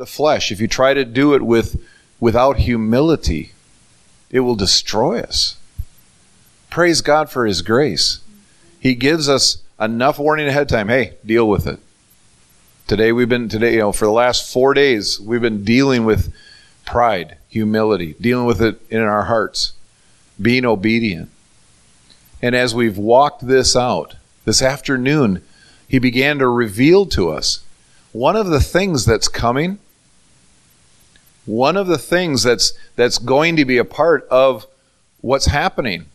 the flesh, if you try to do it with without humility, it will destroy us. Praise God for his grace. He gives us enough warning ahead of time. Hey, deal with it. Today we've been today, you know, for the last 4 days we've been dealing with pride, humility, dealing with it in our hearts, being obedient. And as we've walked this out, this afternoon, he began to reveal to us one of the things that's coming, one of the things that's that's going to be a part of what's happening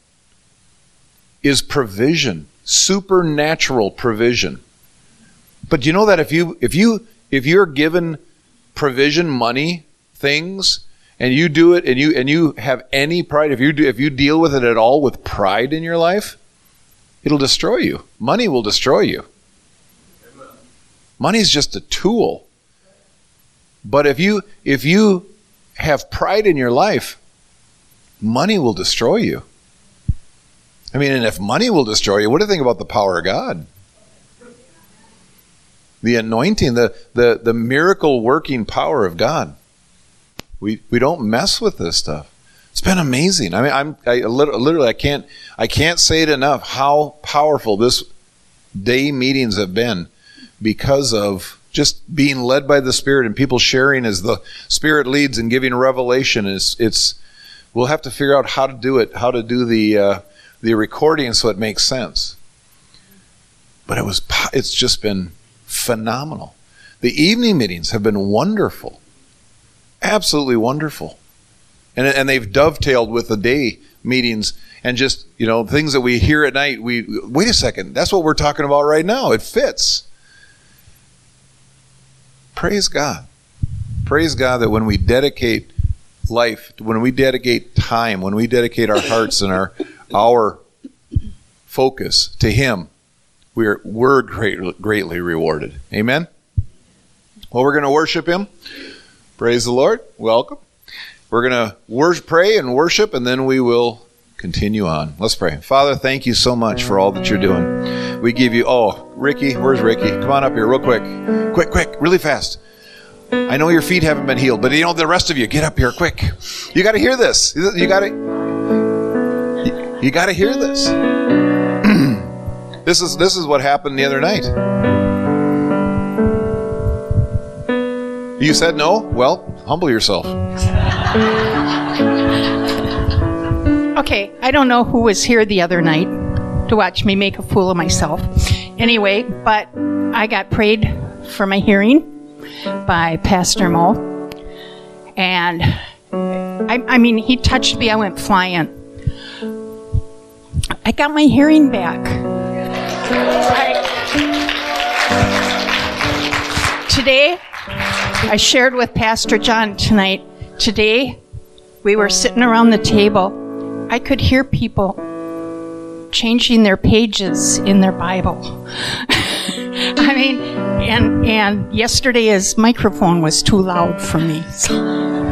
is provision, supernatural provision. But you know that if you if you if you're given provision money, things, and you do it and you and you have any pride, if you do, if you deal with it at all with pride in your life, it'll destroy you. Money will destroy you. Money is just a tool. But if you if you have pride in your life, money will destroy you. I mean, and if money will destroy you, what do you think about the power of God? The anointing, the the, the miracle working power of God. We we don't mess with this stuff. It's been amazing. I mean, I'm I literally I can't I can't say it enough how powerful this day meetings have been because of just being led by the Spirit and people sharing as the Spirit leads and giving revelation. Is it's we'll have to figure out how to do it, how to do the uh, the recording so it makes sense. But it was it's just been phenomenal. The evening meetings have been wonderful, absolutely wonderful, and and they've dovetailed with the day meetings and just you know things that we hear at night. We wait a second, that's what we're talking about right now. It fits. Praise God. Praise God that when we dedicate life, when we dedicate time, when we dedicate our hearts and our our focus to Him, we're we're great, greatly rewarded. Amen. Well, we're going to worship Him. Praise the Lord. Welcome. We're going to worship, pray and worship, and then we will continue on. Let's pray. Father, thank you so much for all that you're doing. We give you, oh, Ricky, where's Ricky? Come on up here, real quick. Quick, quick, really fast. I know your feet haven't been healed, but you know, the rest of you, get up here quick. You got to hear this. You got to, you got to hear this. this is, this is what happened the other night. You said no? Well, humble yourself. Okay, I don't know who was here the other night to watch me make a fool of myself. Anyway, but I got prayed for my hearing by Pastor Mo. And I, I mean, he touched me, I went flying. I got my hearing back. I, today, I shared with Pastor John tonight. Today, we were sitting around the table I could hear people changing their pages in their Bible. I mean, and and yesterday his microphone was too loud for me. So.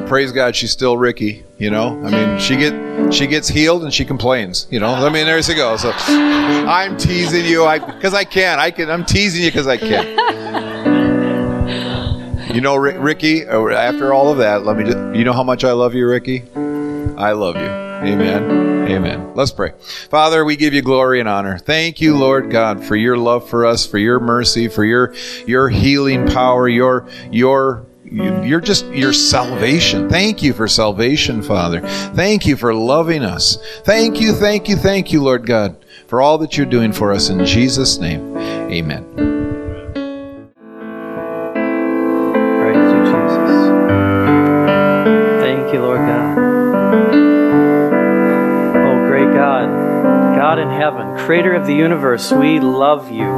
Know, praise God, she's still Ricky. You know, I mean, she get she gets healed and she complains. You know, I mean, there she goes. So I'm teasing you, I because I can. I can. I'm teasing you because I can. You know, Ricky. Uh, after all of that, let me just. You know how much I love you, Ricky. I love you. Amen. Amen. Let's pray. Father, we give you glory and honor. Thank you, Lord God, for your love for us, for your mercy, for your your healing power, your your you're just your salvation. Thank you for salvation, Father. Thank you for loving us. Thank you, thank you, thank you, Lord God, for all that you're doing for us in Jesus' name. Amen. Thank you, Lord God. Oh, great God, God in heaven, creator of the universe, we love you.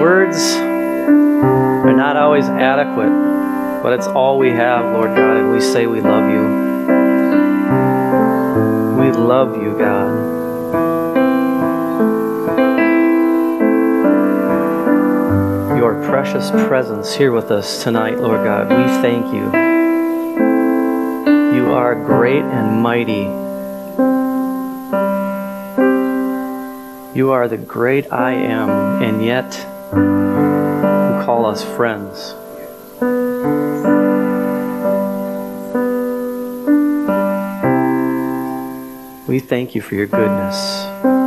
Words not always adequate, but it's all we have, Lord God, and we say we love you. We love you, God. Your precious presence here with us tonight, Lord God, we thank you. You are great and mighty. You are the great I am, and yet call us friends. We thank you for your goodness.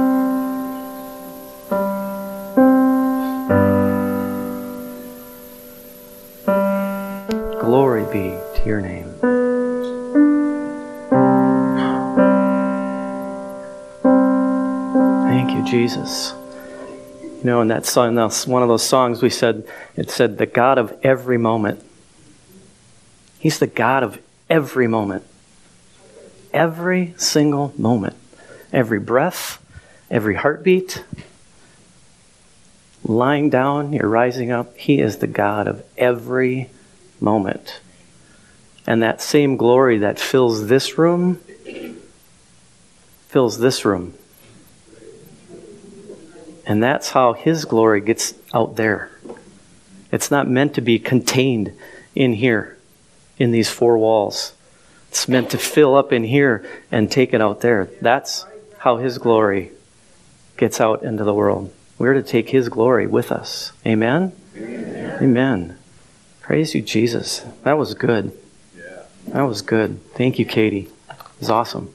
Know, in that song, one of those songs we said, it said, the God of every moment. He's the God of every moment. Every single moment. Every breath, every heartbeat, lying down, you're rising up. He is the God of every moment. And that same glory that fills this room fills this room. And that's how His glory gets out there. It's not meant to be contained in here, in these four walls. It's meant to fill up in here and take it out there. That's how His glory gets out into the world. We're to take His glory with us. Amen? Amen. Amen. Praise you, Jesus. That was good. Yeah. That was good. Thank you, Katie. It was awesome.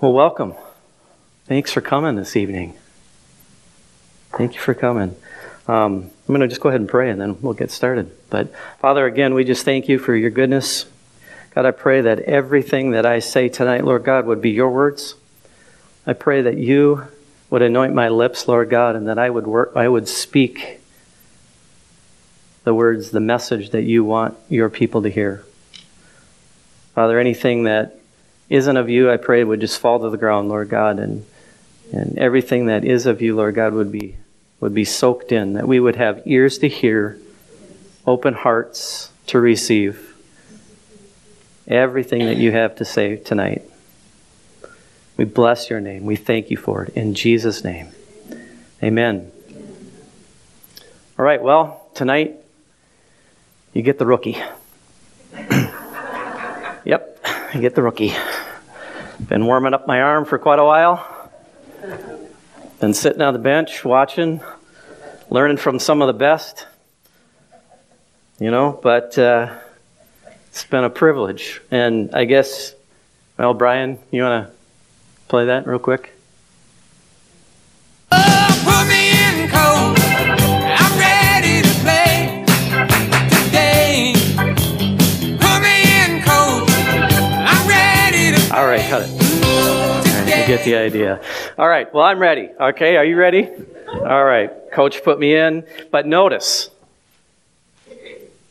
Well, welcome. Thanks for coming this evening. Thank you for coming. Um, I'm going to just go ahead and pray and then we'll get started. But Father, again, we just thank you for your goodness. God, I pray that everything that I say tonight, Lord God, would be your words. I pray that you would anoint my lips, Lord God, and that I would work, I would speak the words, the message that you want your people to hear. Father, anything that isn't of you, I pray would just fall to the ground, Lord God, and and everything that is of you, Lord God, would be would be soaked in, that we would have ears to hear, open hearts to receive everything that you have to say tonight. We bless your name. We thank you for it. In Jesus' name. Amen. All right, well, tonight you get the rookie. yep, you get the rookie. Been warming up my arm for quite a while. Been sitting on the bench watching, learning from some of the best. You know, but uh, it's been a privilege. And I guess, well, Brian, you want to play that real quick? You get the idea. All right, well, I'm ready. Okay, are you ready? All right, coach put me in. But notice,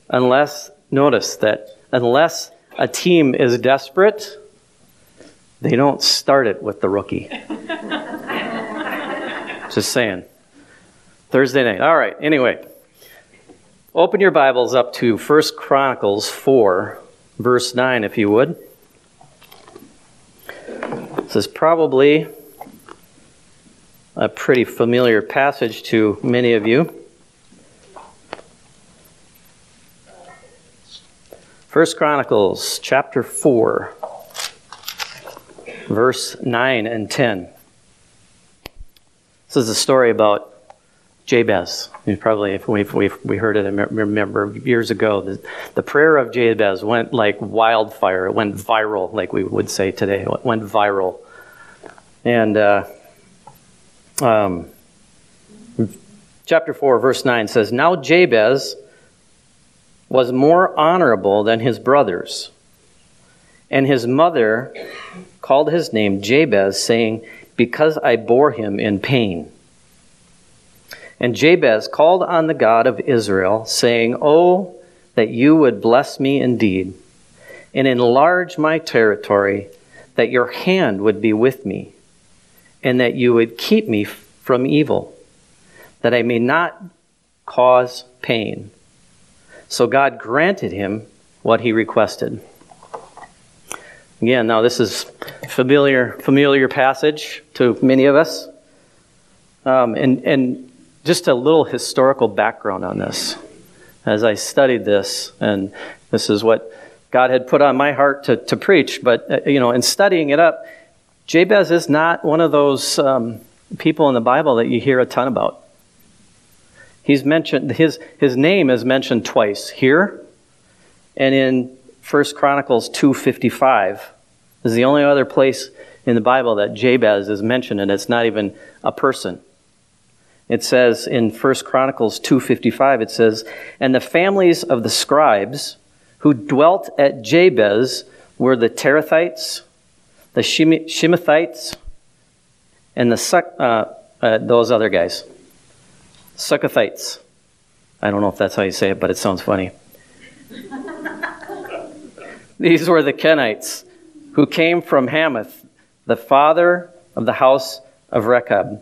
unless, notice that unless a team is desperate, they don't start it with the rookie. Just saying. Thursday night. All right, anyway. Open your Bibles up to 1 Chronicles 4, verse 9, if you would. This is probably a pretty familiar passage to many of you. First Chronicles chapter 4 verse 9 and 10. This is a story about Jabez. You probably, if we've, we've, we heard it, I remember years ago, the, the prayer of Jabez went like wildfire. It went viral, like we would say today. It went viral. And uh, um, chapter 4, verse 9 says, Now Jabez was more honorable than his brothers, and his mother called his name Jabez, saying, Because I bore him in pain. And Jabez called on the God of Israel, saying, Oh, that you would bless me indeed, and enlarge my territory, that your hand would be with me, and that you would keep me from evil, that I may not cause pain. So God granted him what he requested. Again, now this is familiar familiar passage to many of us, um, and and just a little historical background on this. as I studied this, and this is what God had put on my heart to, to preach. But, uh, you know, in studying it up, Jabez is not one of those um, people in the Bible that you hear a ton about. He's mentioned, his, his name is mentioned twice here and in 1 Chronicles 2.55 is the only other place in the Bible that Jabez is mentioned, and it's not even a person. It says in 1 Chronicles 2:55 it says, "And the families of the scribes who dwelt at Jabez were the Tirathites, the Shimeathites, and the uh, uh, those other guys, Succothites. I don't know if that's how you say it, but it sounds funny. These were the Kenites who came from Hamath, the father of the house of Rechab.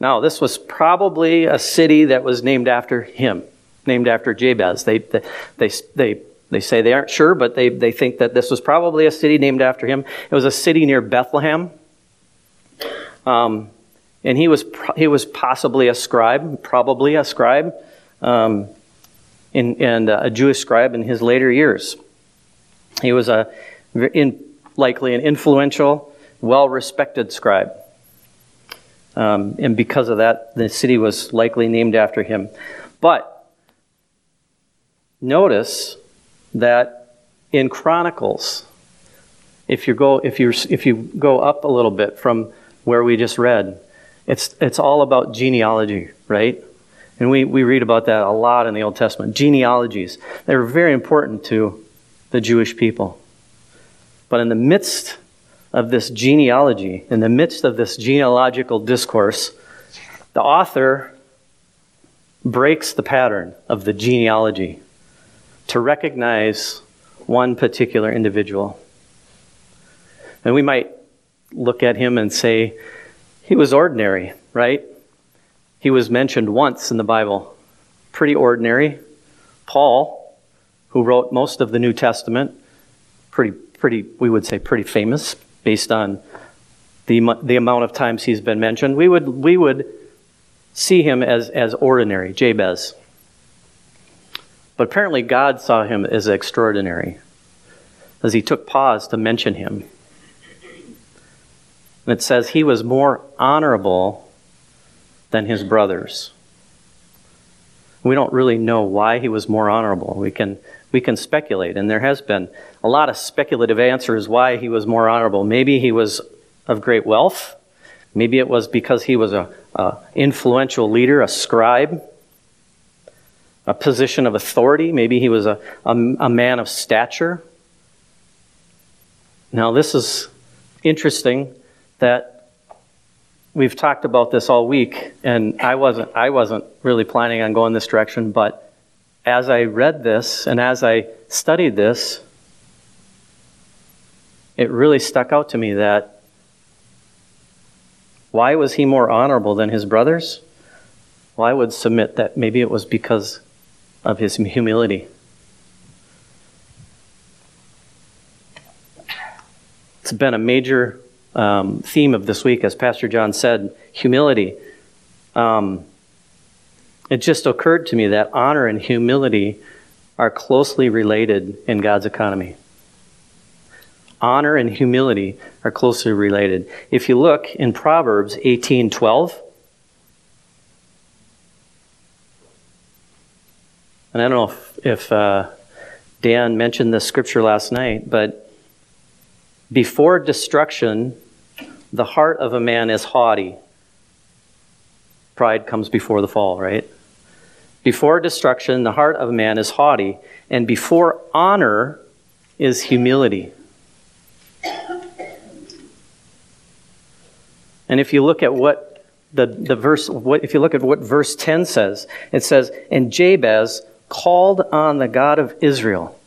Now, this was probably a city that was named after him, named after Jabez. They, they, they, they, they say they aren't sure, but they, they think that this was probably a city named after him. It was a city near Bethlehem. Um, and he was, he was possibly a scribe, probably a scribe, um, and a Jewish scribe in his later years. He was a in, likely an influential, well respected scribe. Um, and because of that, the city was likely named after him. But notice that in Chronicles, if you go if you if you go up a little bit from where we just read, it's it's all about genealogy, right? And we, we read about that a lot in the Old Testament. Genealogies. They were very important to the Jewish people. But in the midst of this genealogy, in the midst of this genealogical discourse, the author breaks the pattern of the genealogy to recognize one particular individual. And we might look at him and say, he was ordinary, right? He was mentioned once in the Bible. Pretty ordinary. Paul, who wrote most of the New Testament, pretty, pretty, we would say pretty famous based on the, the amount of times he's been mentioned. We would, we would see him as, as ordinary, Jabez. But apparently God saw him as extraordinary as he took pause to mention him. And it says he was more honorable than his brothers. We don't really know why he was more honorable. We can we can speculate, and there has been a lot of speculative answers why he was more honorable. Maybe he was of great wealth. Maybe it was because he was a, a influential leader, a scribe, a position of authority. Maybe he was a, a, a man of stature. Now, this is interesting that we've talked about this all week, and I wasn't, I wasn't really planning on going this direction, but as I read this and as I studied this, it really stuck out to me that why was he more honorable than his brothers? Well, I would submit that maybe it was because of his humility. It's been a major um, theme of this week, as Pastor John said humility. Um, it just occurred to me that honor and humility are closely related in God's economy. Honor and humility are closely related. If you look in Proverbs 18:12, and I don't know if, if uh, Dan mentioned this scripture last night, but before destruction, the heart of a man is haughty. Pride comes before the fall, right? Before destruction, the heart of a man is haughty, and before honor is humility. And if you look at what the, the verse, what, if you look at what verse 10 says, it says, And Jabez called on the God of Israel,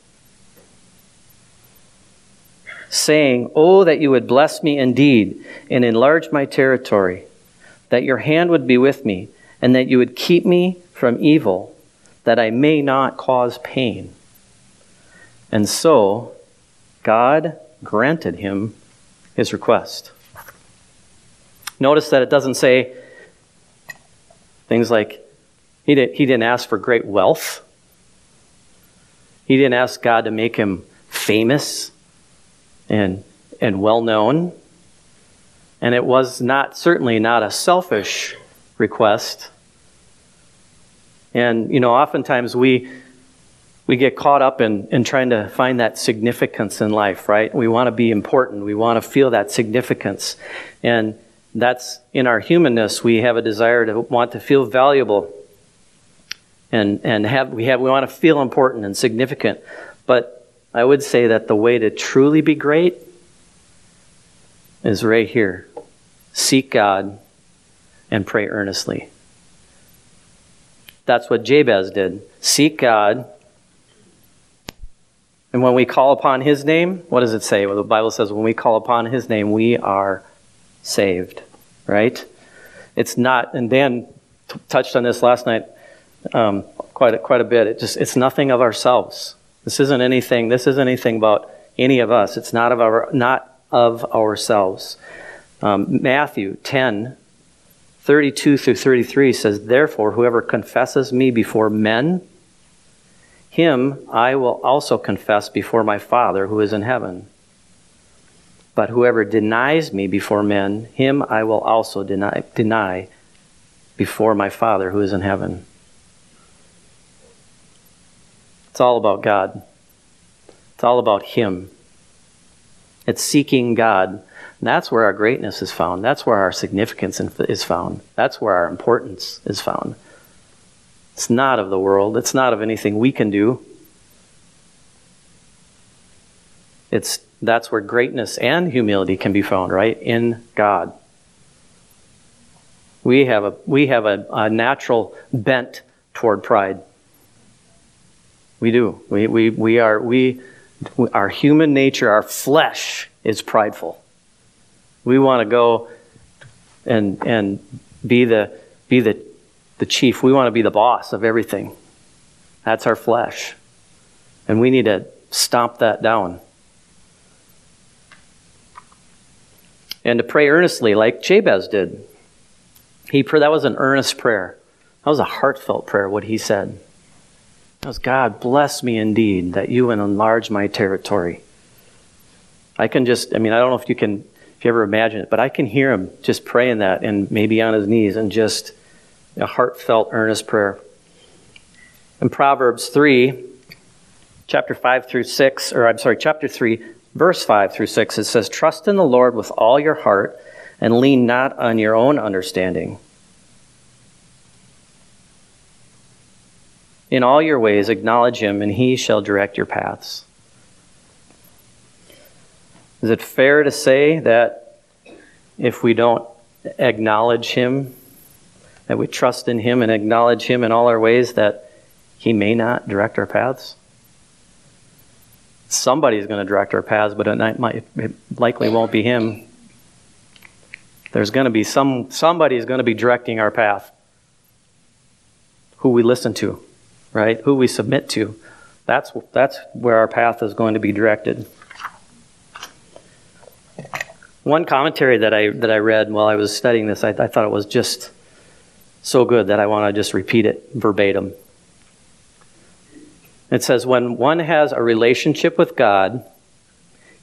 saying, Oh, that you would bless me indeed and enlarge my territory, that your hand would be with me, and that you would keep me from evil, that I may not cause pain. And so, God granted him his request. Notice that it doesn't say things like, He didn't, he didn't ask for great wealth. He didn't ask God to make him famous and, and well known. And it was not, certainly not a selfish request. And, you know, oftentimes we, we get caught up in, in trying to find that significance in life, right? We want to be important. We want to feel that significance. And that's in our humanness, we have a desire to want to feel valuable and, and have, we, have, we want to feel important and significant. But I would say that the way to truly be great is right here seek God and pray earnestly. That's what Jabez did. Seek God. And when we call upon his name, what does it say? Well, the Bible says when we call upon his name, we are saved, right? It's not, and Dan t- touched on this last night um, quite, a, quite a bit. It just, it's nothing of ourselves. This isn't anything, this isn't anything about any of us. It's not of, our, not of ourselves. Um, Matthew 10, 32 through 33 says, Therefore, whoever confesses me before men, him I will also confess before my Father who is in heaven. But whoever denies me before men, him I will also deny, deny before my Father who is in heaven. It's all about God. It's all about Him. It's seeking God and that's where our greatness is found. That's where our significance is found. That's where our importance is found. It's not of the world, it's not of anything we can do. It's that's where greatness and humility can be found, right? In God. We have a we have a, a natural bent toward pride. We do. We, we, we are we our human nature, our flesh is prideful. We want to go and and be the be the the chief. We want to be the boss of everything. That's our flesh. And we need to stomp that down. And to pray earnestly like Jabez did. He prayed, that was an earnest prayer. That was a heartfelt prayer what he said. Was God bless me indeed that you enlarge my territory. I can just I mean I don't know if you can if you ever imagine it, but I can hear him just praying that and maybe on his knees and just a heartfelt, earnest prayer. In Proverbs 3, chapter 5 through 6, or I'm sorry, chapter 3, verse 5 through 6, it says, Trust in the Lord with all your heart and lean not on your own understanding. In all your ways, acknowledge him, and he shall direct your paths. Is it fair to say that if we don't acknowledge Him, that we trust in Him and acknowledge Him in all our ways, that He may not direct our paths? Somebody's going to direct our paths, but it, might, it likely won't be Him. There's going to be some, somebody is going to be directing our path. Who we listen to, right? Who we submit to. That's, that's where our path is going to be directed. One commentary that I that I read while I was studying this, I, I thought it was just so good that I want to just repeat it verbatim. It says, when one has a relationship with God,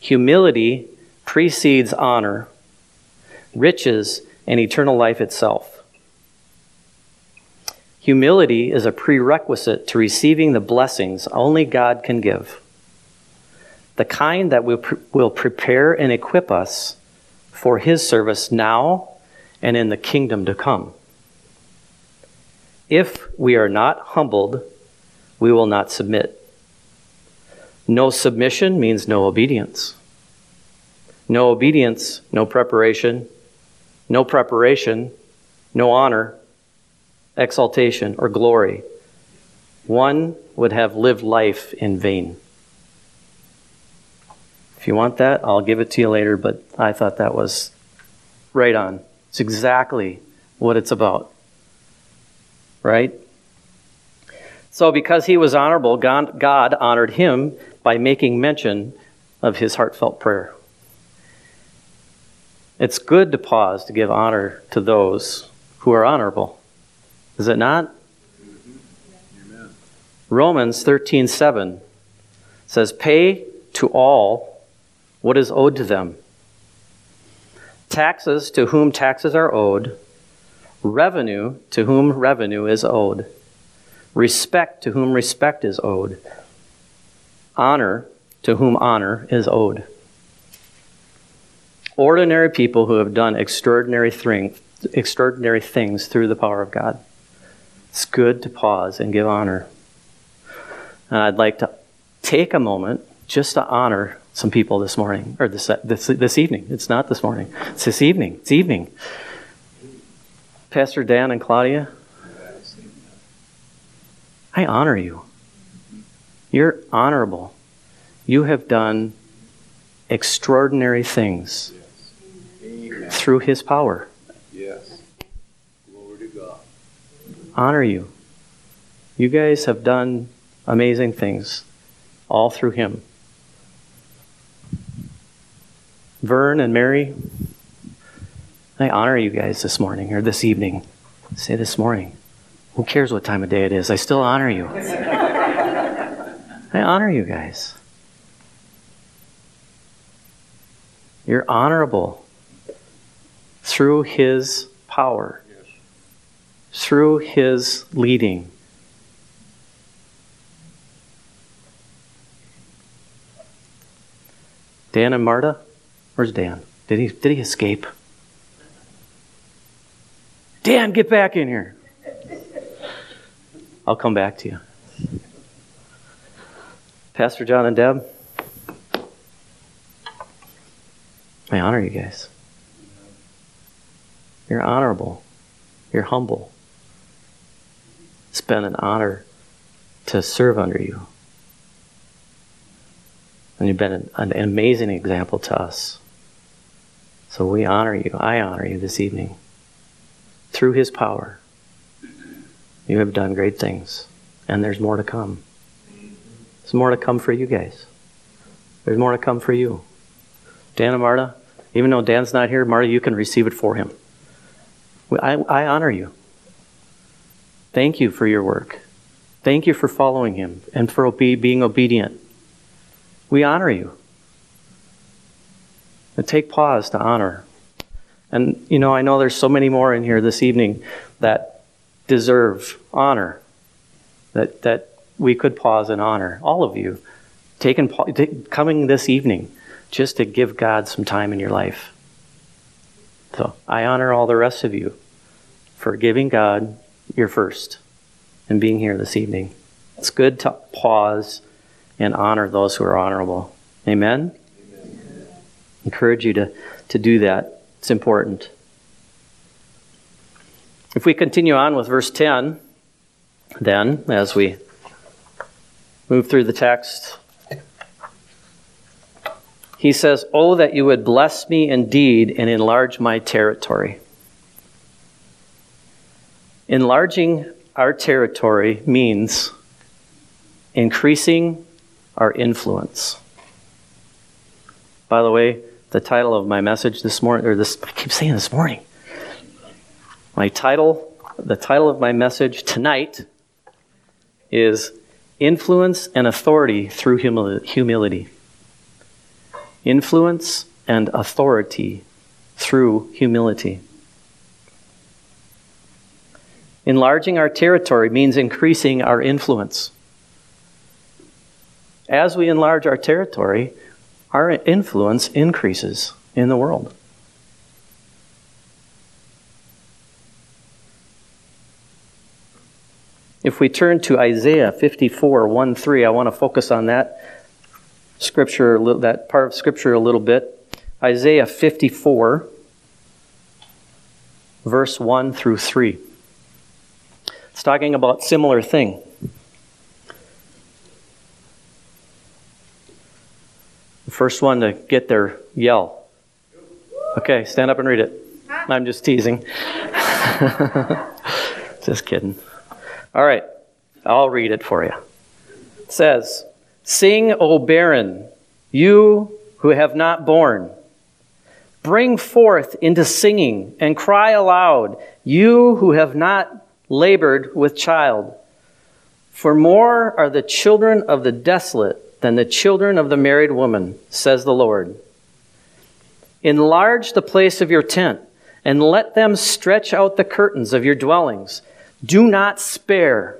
humility precedes honor, riches, and eternal life itself. Humility is a prerequisite to receiving the blessings only God can give, the kind that will, pre- will prepare and equip us for his service now and in the kingdom to come. If we are not humbled, we will not submit. No submission means no obedience. No obedience, no preparation. No preparation, no honor, exaltation, or glory. One would have lived life in vain. If you want that, I'll give it to you later, but I thought that was right on. It's exactly what it's about. Right? So, because he was honorable, God honored him by making mention of his heartfelt prayer. It's good to pause to give honor to those who are honorable. Is it not? Romans 13:7 says, "Pay to all what is owed to them. Taxes to whom taxes are owed, revenue to whom revenue is owed, respect to whom respect is owed, honor to whom honor is owed." Ordinary people who have done extraordinary, thing, extraordinary things through the power of God. It's good to pause and give honor. And I'd like to take a moment just to honor some people this morning, or this, this, this evening. It's not this morning, it's this evening. It's evening. Pastor Dan and Claudia, I honor you. You're honorable. You have done extraordinary things through His power. Yes. Glory to God. Honor you. You guys have done amazing things, all through Him. Vern and Mary, I honor you guys this morning or this evening. Say this morning. Who cares what time of day it is? I still honor you. I honor you guys. You're honorable through His power, through His leading. Dan and Marta? Where's Dan? Did he, did he escape? Dan, get back in here. I'll come back to you. Pastor John and Deb, I honor you guys. You're honorable. You're humble. It's been an honor to serve under you. And you've been an, an amazing example to us. So we honor you. I honor you this evening. Through his power, you have done great things. And there's more to come. There's more to come for you guys. There's more to come for you. Dan and Marta, even though Dan's not here, Marta, you can receive it for him. I, I honor you. Thank you for your work. Thank you for following him and for obe- being obedient. We honor you. And take pause to honor. And, you know, I know there's so many more in here this evening that deserve honor, that, that we could pause and honor. All of you. Taking, coming this evening just to give God some time in your life. So I honor all the rest of you for giving God your first and being here this evening. It's good to pause and honor those who are honorable. Amen? Amen. Encourage you to, to do that. It's important. If we continue on with verse 10, then, as we move through the text, he says, Oh, that you would bless me indeed and enlarge my territory. Enlarging our territory means increasing our influence. By the way, the title of my message this morning, or this, I keep saying this morning, my title, the title of my message tonight is Influence and Authority Through Humility influence and authority through humility. Enlarging our territory means increasing our influence. As we enlarge our territory, our influence increases in the world. If we turn to Isaiah 54 1 3, I want to focus on that scripture, that part of scripture a little bit. Isaiah 54, verse 1 through 3. It's talking about similar thing. The first one to get their yell. Okay, stand up and read it. I'm just teasing. just kidding. All right, I'll read it for you. It says, Sing, O barren, you who have not borne. Bring forth into singing and cry aloud, you who have not labored with child. For more are the children of the desolate than the children of the married woman, says the Lord. Enlarge the place of your tent, and let them stretch out the curtains of your dwellings. Do not spare.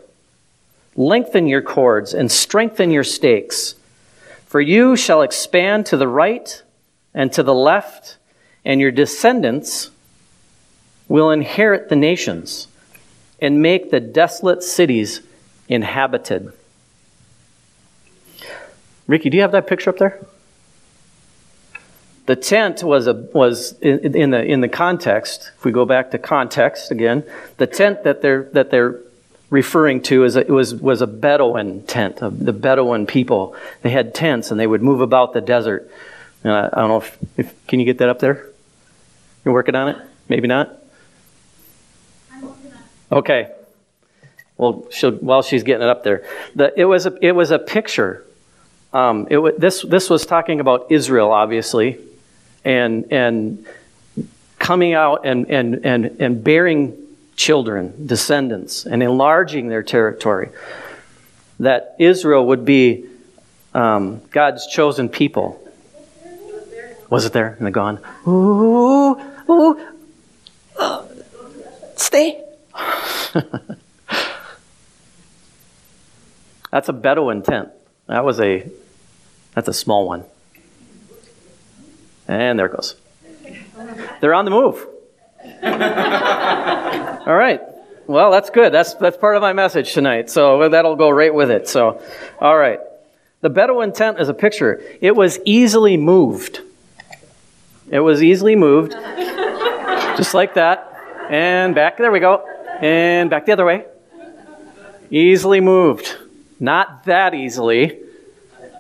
Lengthen your cords and strengthen your stakes. For you shall expand to the right and to the left, and your descendants will inherit the nations and make the desolate cities inhabited. Ricky, do you have that picture up there? The tent was a was in, in, the in the context. If we go back to context again, the tent that they're that they're referring to is a, was was a Bedouin tent. Of the Bedouin people they had tents and they would move about the desert. Uh, I don't know if, if can you get that up there. You're working on it? Maybe not. Okay. Well, she'll, while she's getting it up there, the, it was a, it was a picture. Um, it, this this was talking about Israel, obviously, and and coming out and and and and bearing children, descendants, and enlarging their territory. That Israel would be um, God's chosen people. Was it there? And they're gone. Ooh, ooh. stay. that's a Bedouin tent. That was a that's a small one. And there it goes. They're on the move. All right. Well, that's good. That's that's part of my message tonight. So that'll go right with it. So, all right. The Bedouin tent is a picture. It was easily moved. It was easily moved. Just like that. And back. There we go. And back the other way. Easily moved. Not that easily,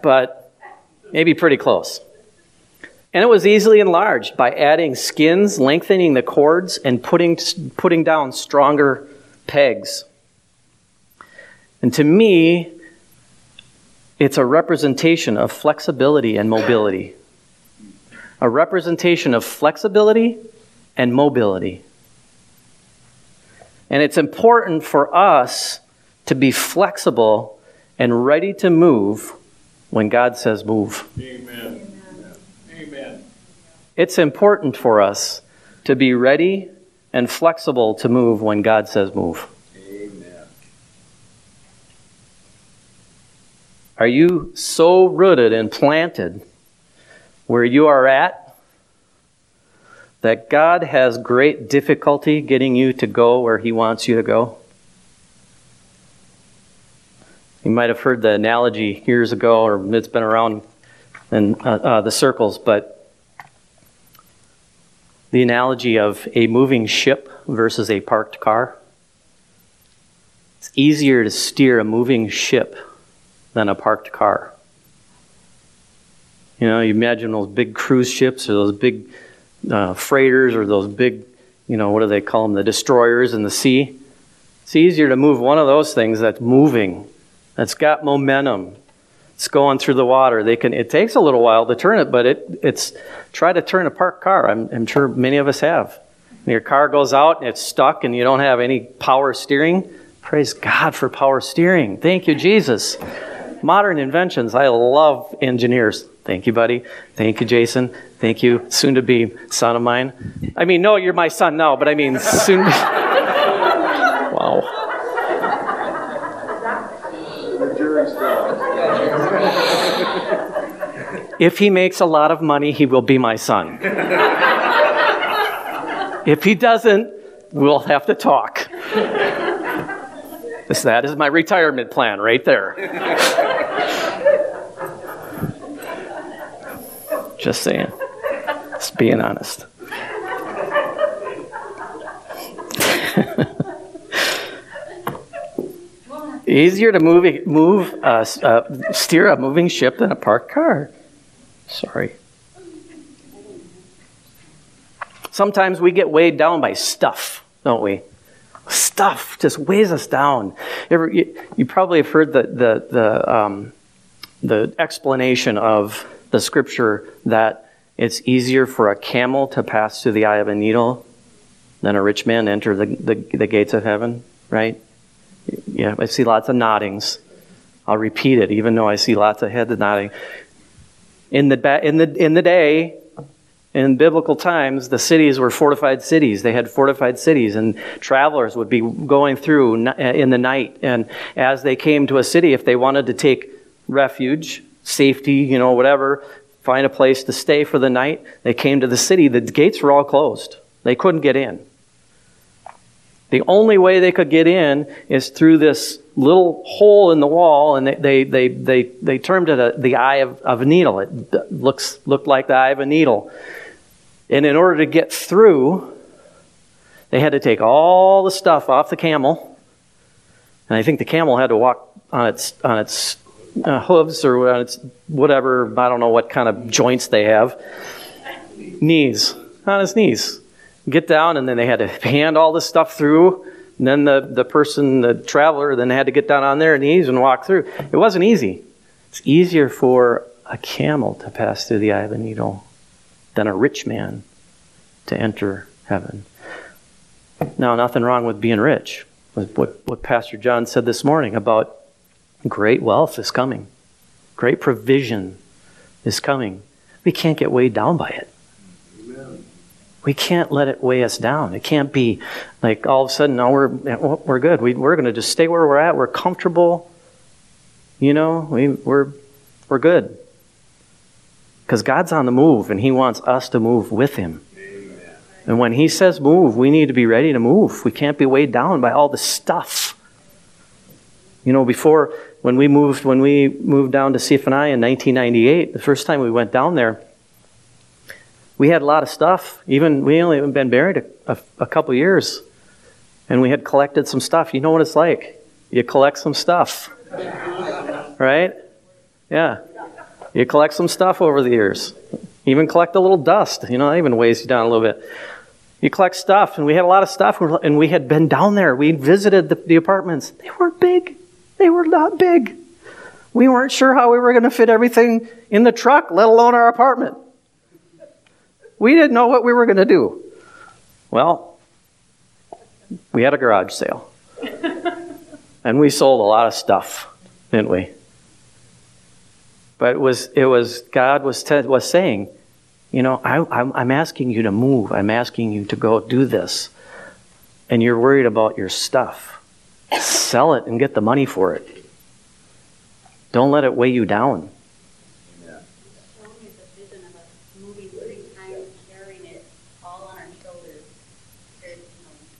but maybe pretty close. And it was easily enlarged by adding skins, lengthening the cords, and putting, putting down stronger pegs. And to me, it's a representation of flexibility and mobility. A representation of flexibility and mobility. And it's important for us to be flexible and ready to move when God says move. Amen. Amen. It's important for us to be ready and flexible to move when God says move. Amen. Are you so rooted and planted where you are at that God has great difficulty getting you to go where He wants you to go? You might have heard the analogy years ago, or it's been around in uh, uh, the circles, but the analogy of a moving ship versus a parked car. It's easier to steer a moving ship than a parked car. You know, you imagine those big cruise ships or those big uh, freighters or those big, you know, what do they call them, the destroyers in the sea. It's easier to move one of those things that's moving, that's got momentum, it's going through the water. They can. It takes a little while to turn it, but it it's try to turn a parked car. I'm, I'm sure many of us have. your car goes out and it's stuck, and you don't have any power steering. Praise God for power steering. Thank you, Jesus. Modern inventions. I love engineers. Thank you, buddy. Thank you, Jason. Thank you, soon to be son of mine. I mean, no, you're my son now, but I mean, soon. wow. If he makes a lot of money, he will be my son. if he doesn't, we'll have to talk. That is my retirement plan right there. Just saying. Just being honest. Easier to move, move uh, uh, steer a moving ship than a parked car. Sorry. Sometimes we get weighed down by stuff, don't we? Stuff just weighs us down. You, you, probably have heard the, the, the, um, the explanation of the scripture that it's easier for a camel to pass through the eye of a needle than a rich man enter the, the, the gates of heaven, right? Yeah, I see lots of noddings. I'll repeat it, even though I see lots of heads nodding. In the, in the, in the day, in biblical times, the cities were fortified cities. They had fortified cities, and travelers would be going through uh, in the night. And as they came to a city, if they wanted to take refuge, safety, you know, whatever, find a place to stay for the night, they came to the city. The gates were all closed, they couldn't get in. The only way they could get in is through this little hole in the wall, and they, they, they, they, they termed it a, the eye of, of a needle. It looks, looked like the eye of a needle. And in order to get through, they had to take all the stuff off the camel. And I think the camel had to walk on its, on its uh, hooves or whatever, I don't know what kind of joints they have. Knees, on his knees get down, and then they had to hand all this stuff through. And then the, the person, the traveler, then had to get down on their knees and walk through. It wasn't easy. It's easier for a camel to pass through the eye of a needle than a rich man to enter heaven. Now, nothing wrong with being rich. What, what Pastor John said this morning about great wealth is coming, great provision is coming. We can't get weighed down by it. Amen. We can't let it weigh us down. It can't be like all of a sudden, no, we're, we're good. We, we're going to just stay where we're at. We're comfortable. You know, we, we're, we're good. Because God's on the move and He wants us to move with Him. And when He says move, we need to be ready to move. We can't be weighed down by all the stuff. You know, before, when we moved, when we moved down to CFNI in 1998, the first time we went down there, we had a lot of stuff. Even we only been married a, a, a couple years, and we had collected some stuff. You know what it's like. You collect some stuff, right? Yeah, you collect some stuff over the years. Even collect a little dust. You know, that even weighs you down a little bit. You collect stuff, and we had a lot of stuff, and we had been down there. We visited the, the apartments. They weren't big. They were not big. We weren't sure how we were going to fit everything in the truck, let alone our apartment. We didn't know what we were going to do. Well, we had a garage sale. and we sold a lot of stuff, didn't we? But it was, it was God was, te- was saying, you know, I, I'm, I'm asking you to move. I'm asking you to go do this. And you're worried about your stuff. Sell it and get the money for it. Don't let it weigh you down.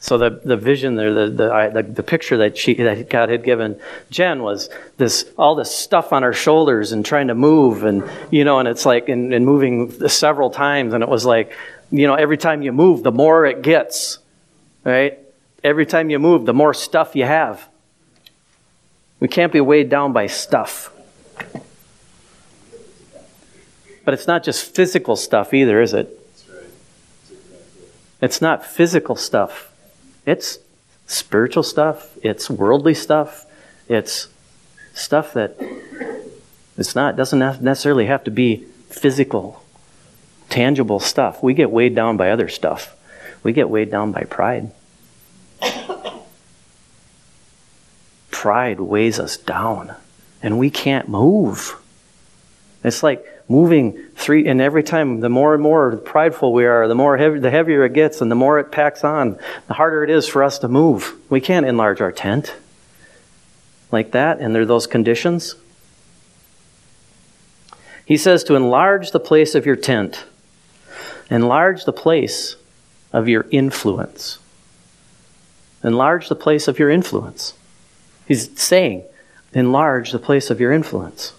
So the, the vision there, the, the, the, picture that, she, that God had given Jen was this, all this stuff on her shoulders and trying to move and, you know, and it's like, and, and moving several times. And it was like, you know, every time you move, the more it gets, right? Every time you move, the more stuff you have. We can't be weighed down by stuff. But it's not just physical stuff either, is it? It's not physical stuff. It's spiritual stuff, it's worldly stuff, it's stuff that it's not doesn't necessarily have to be physical, tangible stuff. We get weighed down by other stuff. We get weighed down by pride. Pride weighs us down and we can't move. It's like moving three, and every time, the more and more prideful we are, the more heavy, the heavier it gets, and the more it packs on, the harder it is for us to move. We can't enlarge our tent like that, and there are those conditions. He says to enlarge the place of your tent, enlarge the place of your influence. Enlarge the place of your influence. He's saying, enlarge the place of your influence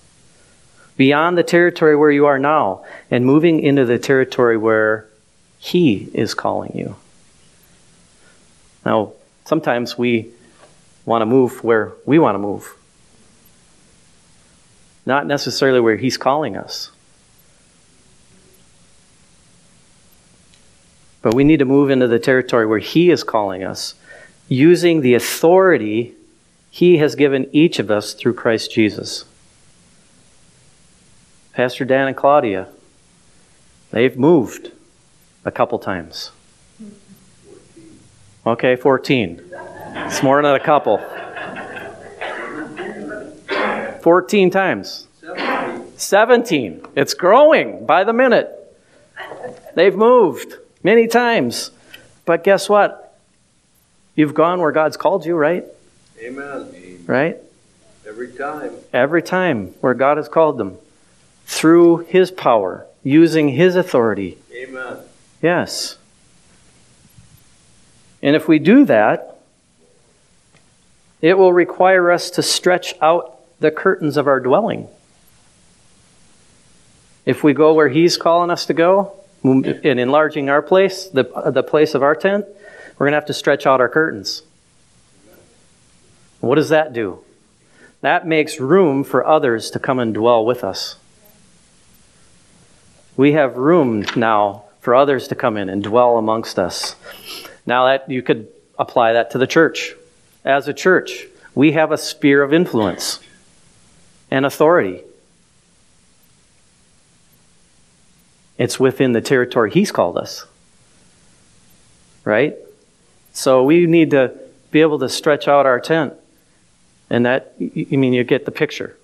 beyond the territory where you are now and moving into the territory where He is calling you. Now, sometimes we want to move where we want to move, not necessarily where He's calling us. But we need to move into the territory where He is calling us using the authority He has given each of us through Christ Jesus. Pastor Dan and Claudia, they've moved a couple times. Okay, 14. It's more than a couple. 14 times. 17. It's growing by the minute. They've moved many times. But guess what? You've gone where God's called you, right? Amen. Right? Every time. Every time where God has called them through His power, using His authority. Amen. Yes. And if we do that, it will require us to stretch out the curtains of our dwelling. If we go where He's calling us to go, in enlarging our place, the, the place of our tent, we're going to have to stretch out our curtains. What does that do? That makes room for others to come and dwell with us. We have room now for others to come in and dwell amongst us. Now that you could apply that to the church. As a church, we have a sphere of influence and authority. It's within the territory he's called us. Right? So we need to be able to stretch out our tent. And that, I mean, you get the picture.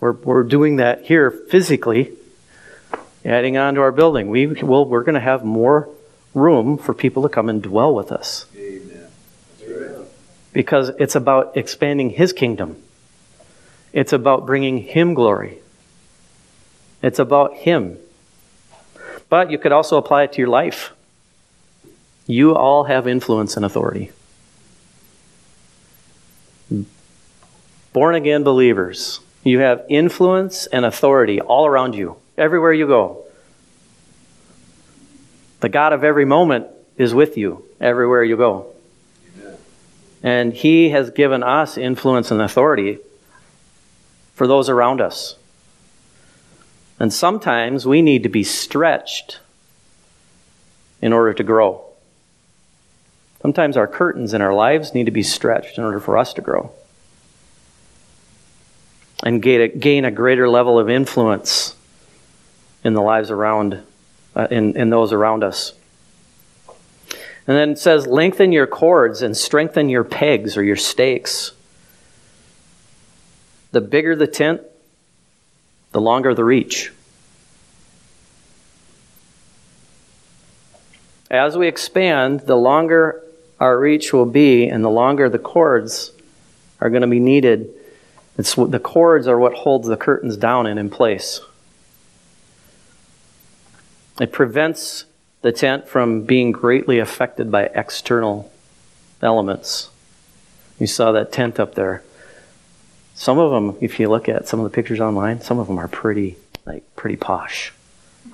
We're, we're doing that here physically, adding on to our building. We will, we're going to have more room for people to come and dwell with us. Amen. Because it's about expanding His kingdom, it's about bringing Him glory, it's about Him. But you could also apply it to your life. You all have influence and authority. Born again believers, you have influence and authority all around you, everywhere you go. The God of every moment is with you everywhere you go. And He has given us influence and authority for those around us. And sometimes we need to be stretched in order to grow. Sometimes our curtains in our lives need to be stretched in order for us to grow and gain a, gain a greater level of influence in the lives around, uh, in, in those around us. And then it says, lengthen your cords and strengthen your pegs or your stakes. The bigger the tent, the longer the reach. As we expand, the longer our reach will be, and the longer the cords are going to be needed. It's, the cords are what holds the curtains down and in place. It prevents the tent from being greatly affected by external elements. You saw that tent up there. Some of them, if you look at some of the pictures online, some of them are pretty, like, pretty posh.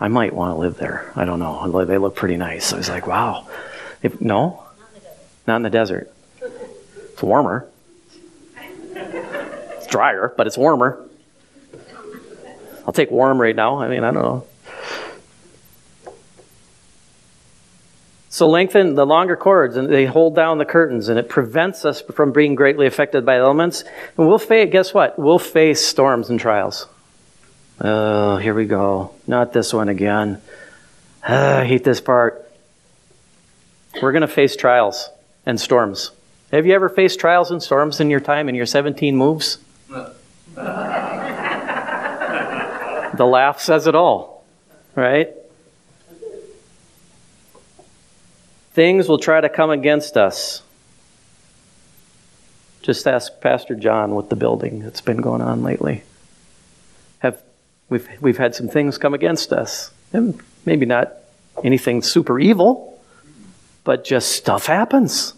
I might want to live there. I don't know. They look pretty nice. I was like, wow. If, no? Not in the desert. It's warmer. Drier, but it's warmer. I'll take warm right now. I mean, I don't know. So lengthen the longer cords, and they hold down the curtains, and it prevents us from being greatly affected by elements. And we'll face, guess what? We'll face storms and trials. Oh, here we go. Not this one again. Ah, I hate this part. We're going to face trials and storms. Have you ever faced trials and storms in your time in your 17 moves? The laugh says it all, right? Things will try to come against us. Just ask Pastor John with the building that's been going on lately. Have we've we've had some things come against us. And maybe not anything super evil, but just stuff happens.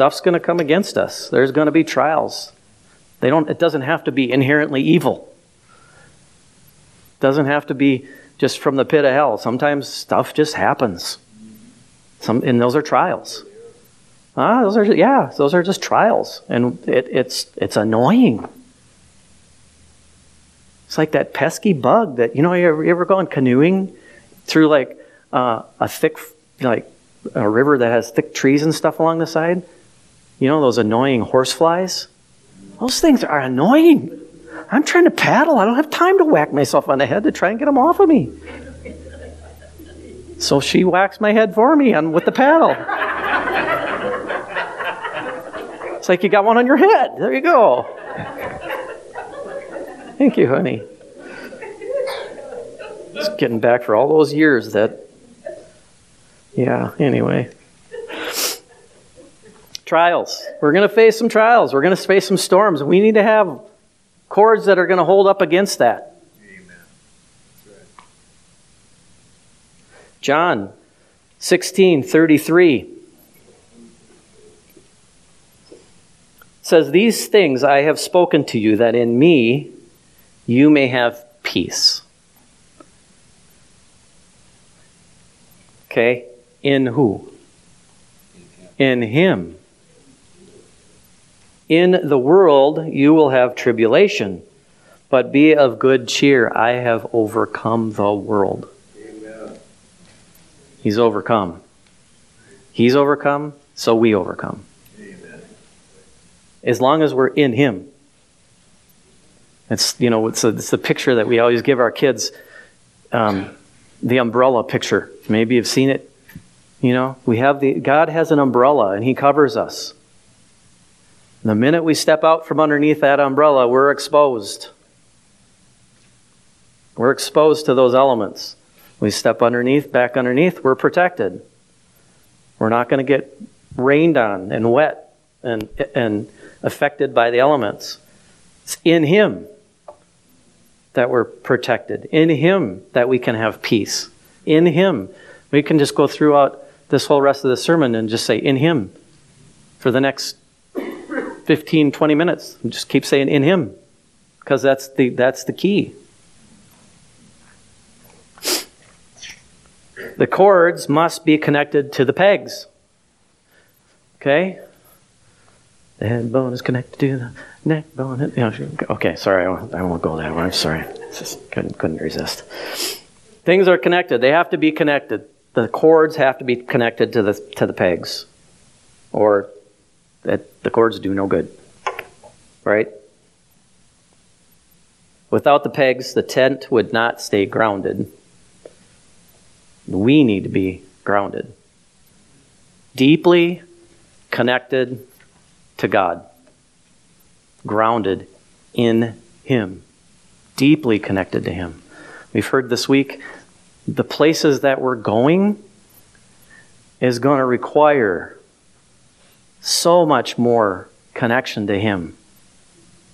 Stuff's going to come against us. There's going to be trials. They don't it doesn't have to be inherently evil. It doesn't have to be just from the pit of hell. Sometimes stuff just happens. Some, and those are trials. Ah, those are yeah, those are just trials, and it, it's it's annoying. It's like that pesky bug that you know. You ever, you ever gone canoeing through like uh, a thick, like a river that has thick trees and stuff along the side? You know those annoying horseflies? Those things are annoying. I'm trying to paddle. I don't have time to whack myself on the head to try and get them off of me. So she whacks my head for me and with the paddle. It's like you got one on your head. There you go. Thank you, honey. Just getting back for all those years that. Yeah, anyway. Trials. We're going to face some trials. We're going to face some storms. We need to have cords that are going to hold up against that. Amen. John 16 33 says, These things I have spoken to you, that in me you may have peace. Okay? In who? In Him. In the world you will have tribulation, but be of good cheer. I have overcome the world. Amen. He's overcome. He's overcome, so we overcome. Amen. As long as we're in Him. It's, you know, it's, a, it's the picture that we always give our kids um, the umbrella picture. Maybe you've seen it. You know, we have the, God has an umbrella and He covers us. The minute we step out from underneath that umbrella, we're exposed. We're exposed to those elements. We step underneath, back underneath, we're protected. We're not going to get rained on and wet and, and affected by the elements. It's in Him that we're protected, in Him that we can have peace, in Him. We can just go throughout this whole rest of the sermon and just say, in Him, for the next 15, 20 minutes. And Just keep saying, in Him, because that's the, that's the key. The cords must be connected to the pegs. Okay? The head bone is connected to the neck bone. Okay, sorry, I won't go that way. I'm sorry. Just couldn't, couldn't resist. Things are connected. They have to be connected. The cords have to be connected to the, to the pegs, or that the cords do no good. Right? Without the pegs, the tent would not stay grounded. We need to be grounded, deeply connected to God, grounded in Him, deeply connected to Him. We've heard this week the places that we're going is going to require so much more connection to Him.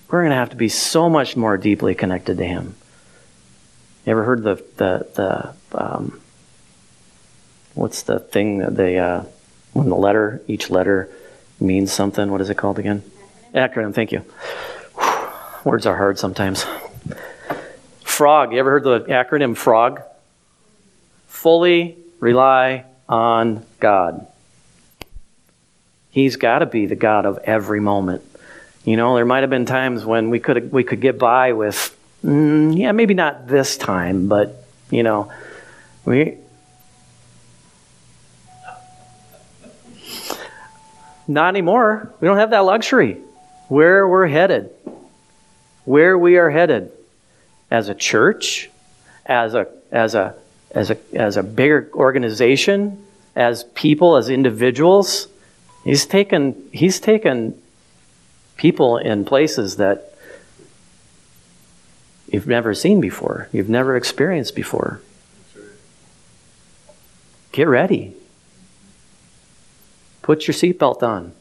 We're going to have to be so much more deeply connected to Him. You ever heard the the the um, what's the thing that they uh, when the letter each letter means something? What is it called again? Acronym. Thank you. Words are hard sometimes. Frog. You ever heard the acronym FROG? Fully rely on God. He's got to be the God of every moment. You know, there might have been times when we could we could get by with, mm, yeah, maybe not this time, but you know, we Not anymore. We don't have that luxury. Where we're headed, where we are headed as a church, as a, as a, as a, as a bigger organization, as people, as individuals, he's taken, he's taken people in places that you've never seen before, you've never experienced before. Get ready. Put your seatbelt on.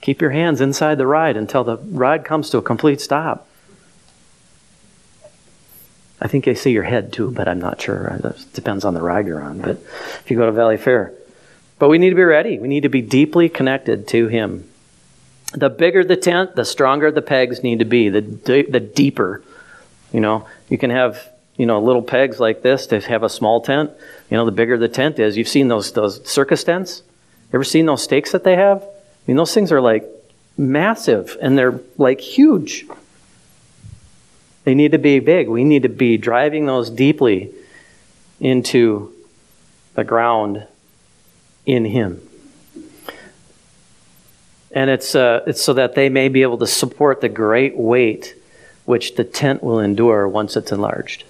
Keep your hands inside the ride until the ride comes to a complete stop. I think they see your head too, but I'm not sure. It depends on the ride you're on. But if you go to Valleyfair, but we need to be ready. We need to be deeply connected to Him. The bigger the tent, the stronger the pegs need to be. The the deeper, you know, you can have you know little pegs like this to have a small tent. You know, the bigger the tent is. You've seen those those circus tents. Ever seen those stakes that they have? I mean, those things are like massive and they're like huge. They need to be big. We need to be driving those deeply into the ground in Him. And it's, uh, it's so that they may be able to support the great weight which the tent will endure once it's enlarged.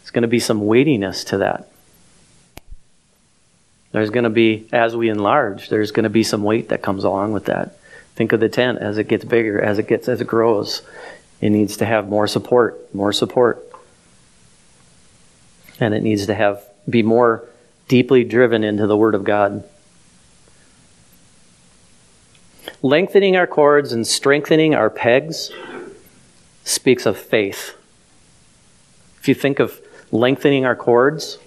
It's going to be some weightiness to that. There's going to be, as we enlarge, there's going to be some weight that comes along with that. Think of the tent as it gets bigger, as it gets as it grows. It needs to have more support, more support. And it needs to have be more deeply driven into the word of God. Lengthening our cords and strengthening our pegs speaks of faith. If you think of lengthening our cords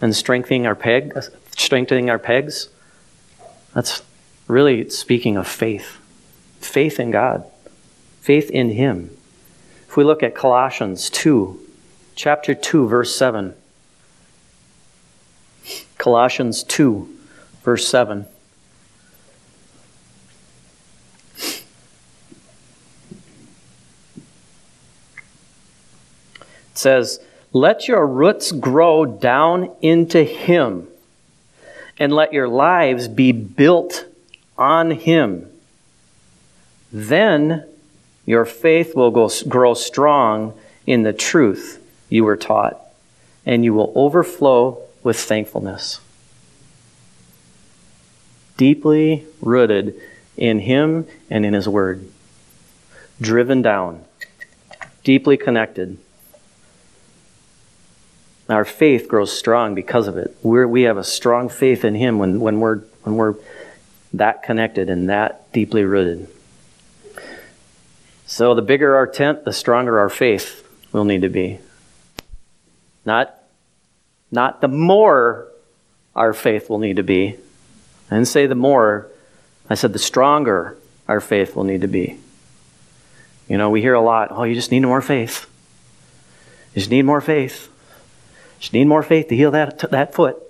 and strengthening our peg, uh, strengthening our pegs, that's really speaking of faith. Faith in God. Faith in him. If we look at Colossians 2, chapter 2 verse 7. Colossians 2 verse 7. It says, Let your roots grow down into Him, and let your lives be built on Him. Then your faith will go, grow strong in the truth you were taught, and you will overflow with thankfulness. Deeply rooted in Him and in His Word, driven down, deeply connected. Our faith grows strong because of it. We're, we have a strong faith in Him when, when, we're, when we're that connected and that deeply rooted. So, the bigger our tent, the stronger our faith will need to be. Not, not the more our faith will need to be. I didn't say the more, I said the stronger our faith will need to be. You know, we hear a lot, oh, you just need more faith. You just need more faith. You Just need more faith to heal that, that foot.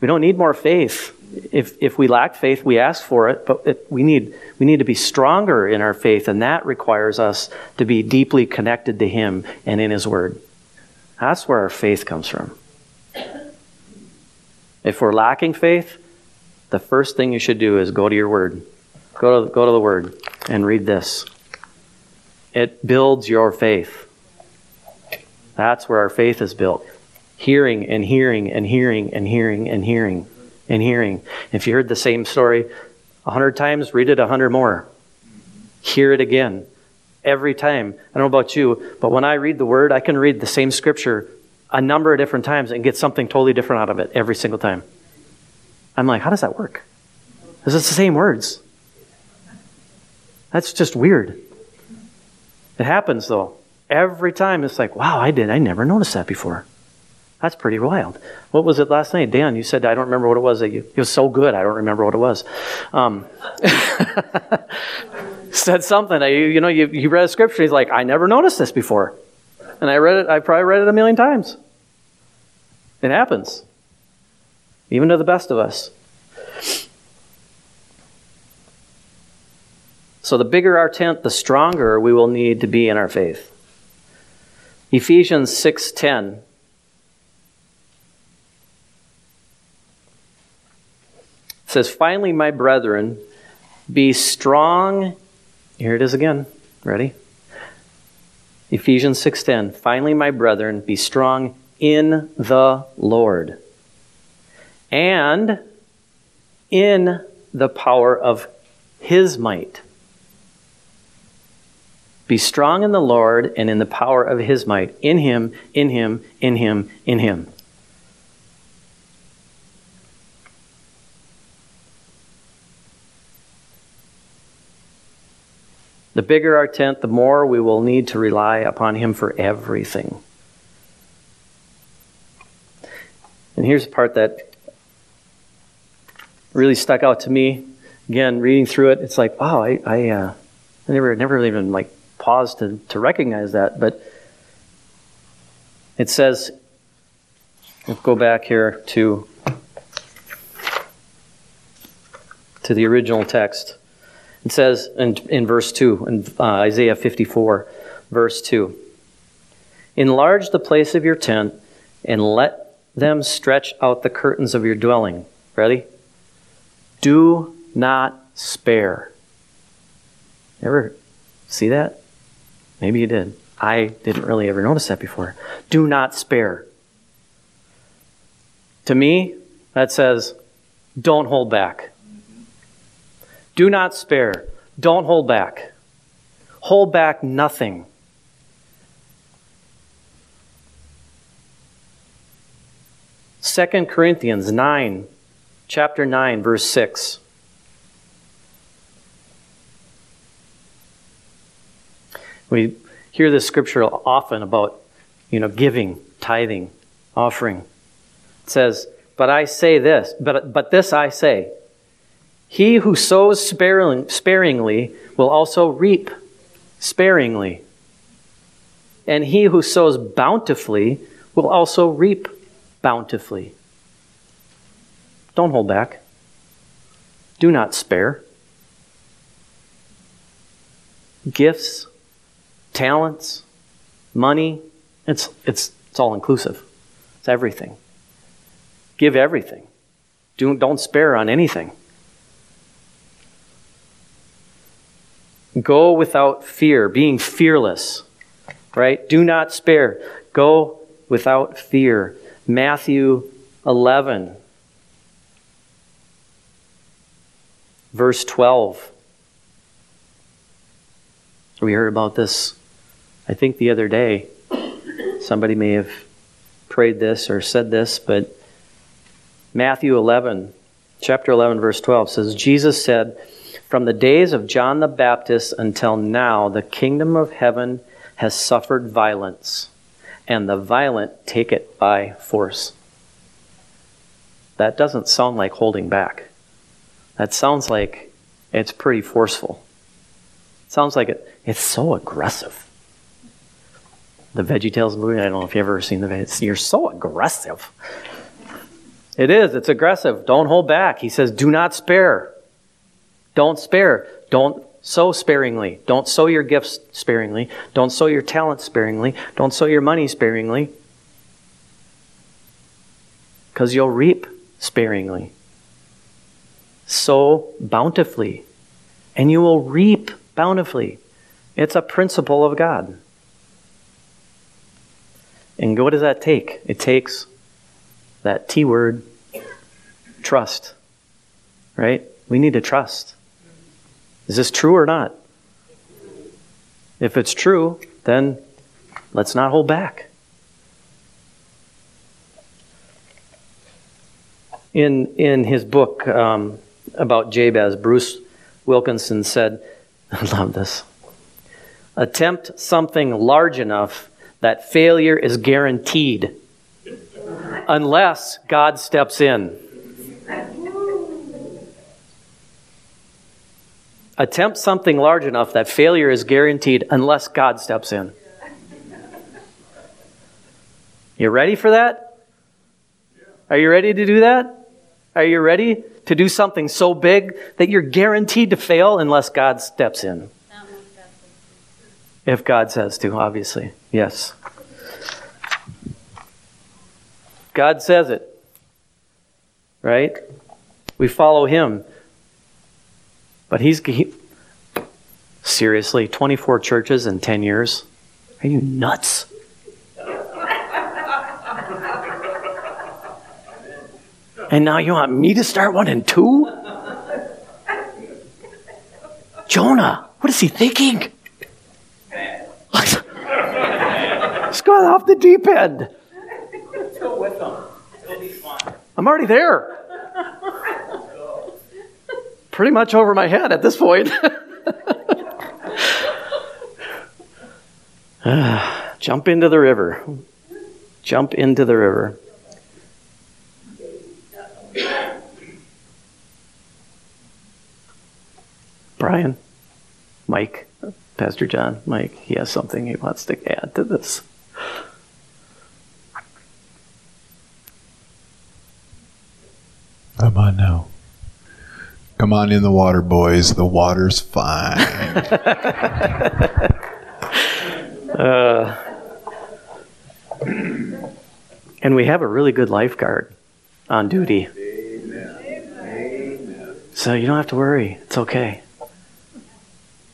We don't need more faith. If, if we lack faith, we ask for it, but it, we, need, we need to be stronger in our faith, and that requires us to be deeply connected to Him and in His Word. That's where our faith comes from. If we're lacking faith, the first thing you should do is go to your Word. Go to, go to the Word and read this. It builds your faith. That's where our faith is built. Hearing and hearing and hearing and hearing and hearing and hearing. If you heard the same story a hundred times, read it a hundred more. Hear it again. Every time. I don't know about you, but when I read the word, I can read the same scripture a number of different times and get something totally different out of it every single time. I'm like, how does that work? Because it's the same words. That's just weird. It happens though. Every time it's like, wow, I did. I never noticed that before. That's pretty wild. What was it last night? Dan, you said, I don't remember what it was. That you, it was so good, I don't remember what it was. Um, said something. You, you know, you, you read a scripture. He's like, I never noticed this before. And I read it, I probably read it a million times. It happens, even to the best of us. So the bigger our tent, the stronger we will need to be in our faith. Ephesians 6:10 says, "Finally, my brethren, be strong." Here it is again. Ready? Ephesians 6:10. "Finally, my brethren, be strong in the Lord and in the power of his might." Be strong in the Lord and in the power of his might. In him, in him, in him, in him. The bigger our tent, the more we will need to rely upon him for everything. And here's the part that really stuck out to me. Again, reading through it, it's like, wow, I, I, uh, I never, never even like paused to, to recognize that. But it says, let's go back here to, to the original text. It says in, in verse 2, in uh, Isaiah 54, verse 2 Enlarge the place of your tent and let them stretch out the curtains of your dwelling. Ready? Do not spare. Ever see that? Maybe you did. I didn't really ever notice that before. Do not spare. To me, that says, don't hold back. Do not spare. Don't hold back. Hold back nothing. Second Corinthians 9, chapter 9, verse 6. We hear this scripture often about, you know, giving, tithing, offering. It says, But I say this, but, but this I say, he who sows sparingly will also reap sparingly. And he who sows bountifully will also reap bountifully. Don't hold back. Do not spare. Gifts, talents, money, it's, it's, it's all inclusive. It's everything. Give everything. Do, don't spare on anything. Go without fear, being fearless, right? Do not spare. Go without fear. Matthew 11, verse 12. We heard about this, I think, the other day. Somebody may have prayed this or said this, but Matthew 11, chapter 11, verse 12 says, Jesus said, From the days of John the Baptist until now, the kingdom of heaven has suffered violence, and the violent take it by force. That doesn't sound like holding back. That sounds like it's pretty forceful. It sounds like it, it's so aggressive. The VeggieTales movie, I don't know if you've ever seen the Veggie. You're so aggressive. It is, it's aggressive. Don't hold back. He says, do not spare. Don't spare. Don't sow sparingly. Don't sow your gifts sparingly. Don't sow your talent sparingly. Don't sow your money sparingly. Because you'll reap sparingly. Sow bountifully, and you will reap bountifully. It's a principle of God. And what does that take? It takes that T word, trust. Right? We need to trust. Is this true or not? If it's true, then let's not hold back. In, in his book um, about Jabez, Bruce Wilkinson said, I love this. Attempt something large enough that failure is guaranteed unless God steps in. Attempt something large enough that failure is guaranteed unless God steps in. You ready for that? Are you ready to do that? Are you ready to do something so big that you're guaranteed to fail unless God steps in? If God says to, obviously. Yes. God says it. Right? We follow Him. But He's. He, seriously, 24 churches in 10 years? Are you nuts? And now you want me to start one in two? Jonah, what is he thinking? He's gone off the deep end. Go with them. It'll be fun. I'm already there. Pretty much over my head at this point. Ah, jump into the river. Jump into the river. Brian, Mike, Pastor John, Mike, he has something he wants to add to this. Come on now. Come on in the water, boys. The water's fine. Uh, and we have a really good lifeguard on duty. So you don't have to worry. It's okay.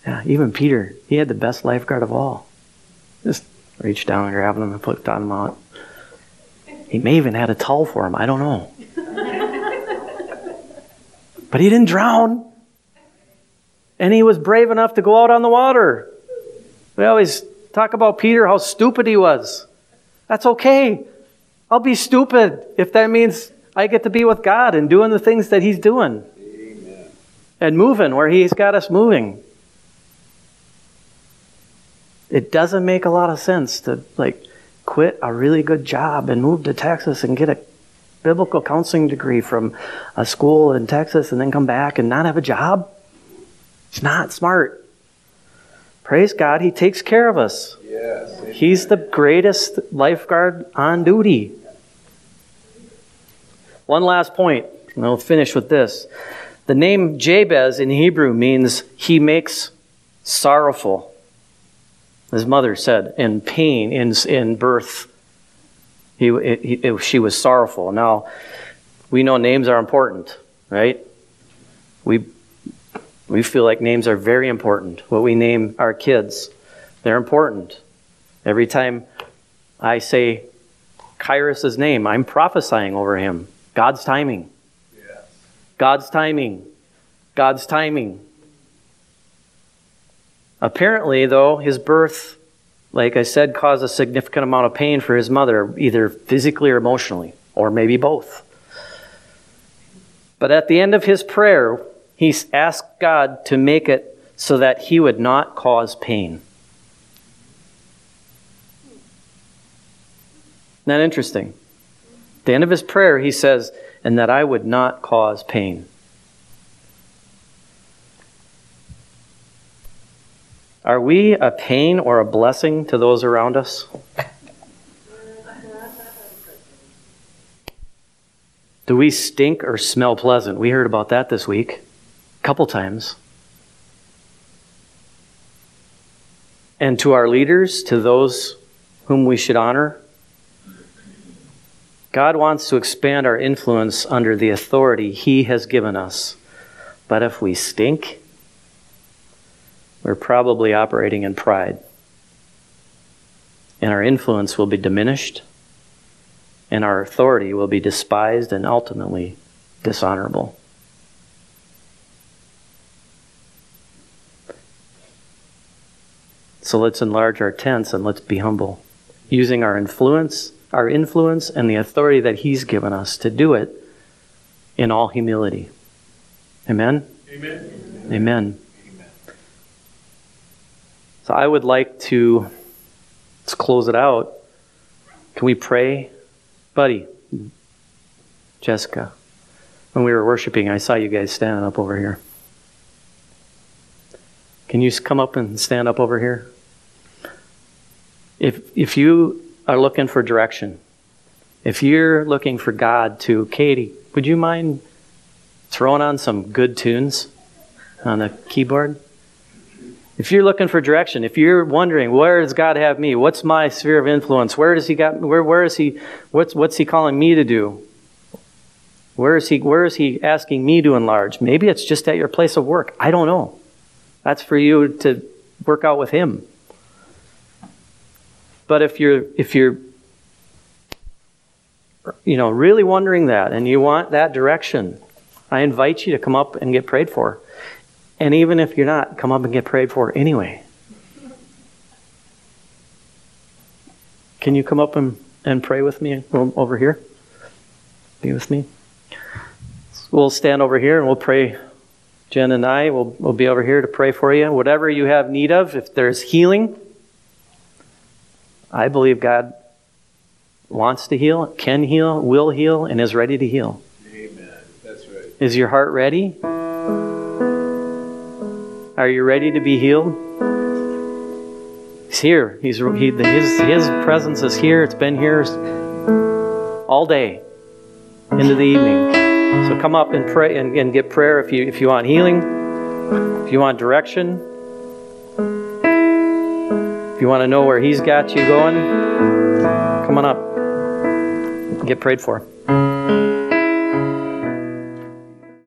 Yeah, even Peter, he had the best lifeguard of all. Just reached down and grabbed him and put him out. He may even had a towel for him. I don't know. But he didn't drown. And he was brave enough to go out on the water. We always talk about Peter, how stupid he was. That's okay. I'll be stupid if that means I get to be with God and doing the things that he's doing. Amen. And moving where he's got us moving. It doesn't make a lot of sense to like quit a really good job and move to Texas and get a biblical counseling degree from a school in Texas and then come back and not have a job. It's not smart. Praise God, He takes care of us. Yes. He's the greatest lifeguard on duty. One last point, and I'll finish with this. The name Jabez in Hebrew means he makes sorrowful. His mother said, in pain, in, in birth, he, it, it, she was sorrowful. Now, we know names are important, right? We, we feel like names are very important. What we name our kids, they're important. Every time I say Kyrus's name, I'm prophesying over him. God's timing. Yes. God's timing. God's timing. Apparently, though, his birth, like I said, caused a significant amount of pain for his mother, either physically or emotionally, or maybe both. But at the end of his prayer, he asked God to make it so that he would not cause pain. Isn't that interesting? At the end of his prayer, he says, and that I would not cause pain. Are we a pain or a blessing to those around us? Do we stink or smell pleasant? We heard about that this week a couple times. And to our leaders, to those whom we should honor, God wants to expand our influence under the authority He has given us. But if we stink, we're probably operating in pride. And our influence will be diminished, and our authority will be despised and ultimately dishonorable. So let's enlarge our tents and let's be humble, using our influence, our influence and the authority that He's given us to do it in all humility. Amen? Amen. Amen. So I would like to let's close it out. Can we pray? Buddy, Jessica, when we were worshiping, I saw you guys standing up over here. Can you come up and stand up over here? If, if you are looking for direction, if you're looking for God to, Katie, would you mind throwing on some good tunes on the keyboard? If you're looking for direction, if you're wondering where does God have me, what's my sphere of influence, where does He got, where where is He, what's what's He calling me to do? Where is He where is He asking me to enlarge? Maybe it's just at your place of work. I don't know. That's for you to work out with Him. But if you're if you're you know really wondering that and you want that direction, I invite you to come up and get prayed for. And even if you're not, come up and get prayed for anyway. Can you come up and, and pray with me over here? Be with me. We'll stand over here and we'll pray. Jen and I will will be over here to pray for you. Whatever you have need of, if there's healing, I believe God wants to heal, can heal, will heal, and is ready to heal. Amen. That's right. Is your heart ready? Are you ready to be healed? He's here. He's he, his his presence is here. It's been here all day into the evening. So come up and pray and, and get prayer if you if you want healing, if you want direction, if you want to know where He's got you going. Come on up. Get prayed for.